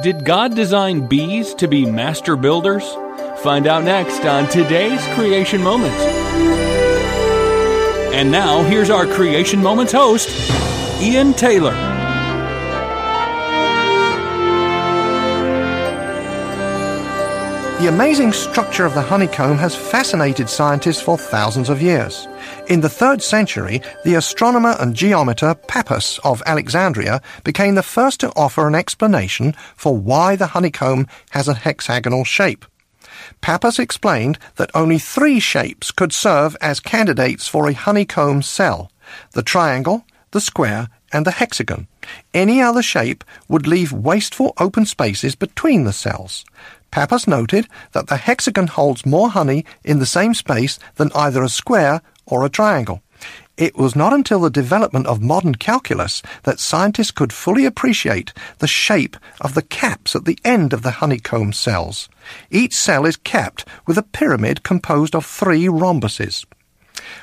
Did God design bees to be master builders? Find out next on today's Creation Moments. And now, here's our Creation Moments host, Ian Taylor. The amazing structure of the honeycomb has fascinated scientists for thousands of years. In the 3rd century, the astronomer and geometer Pappus of Alexandria became the first to offer an explanation for why the honeycomb has a hexagonal shape. Pappus explained that only three shapes could serve as candidates for a honeycomb cell the triangle, the square, and the hexagon. Any other shape would leave wasteful open spaces between the cells. Pappus noted that the hexagon holds more honey in the same space than either a square or a triangle. It was not until the development of modern calculus that scientists could fully appreciate the shape of the caps at the end of the honeycomb cells. Each cell is capped with a pyramid composed of three rhombuses.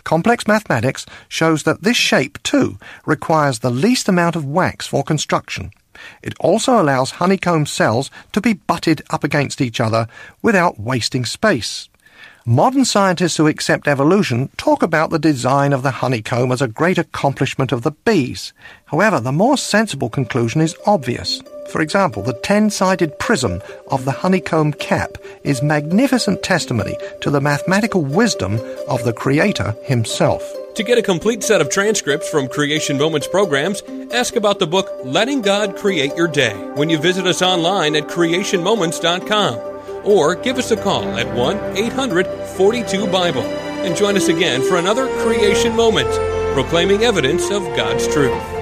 Complex mathematics shows that this shape, too, requires the least amount of wax for construction. It also allows honeycomb cells to be butted up against each other without wasting space. Modern scientists who accept evolution talk about the design of the honeycomb as a great accomplishment of the bees. However, the more sensible conclusion is obvious. For example, the 10 sided prism of the honeycomb cap is magnificent testimony to the mathematical wisdom of the Creator himself. To get a complete set of transcripts from Creation Moments programs, ask about the book Letting God Create Your Day when you visit us online at creationmoments.com or give us a call at 1 800 42 Bible and join us again for another Creation Moment, proclaiming evidence of God's truth.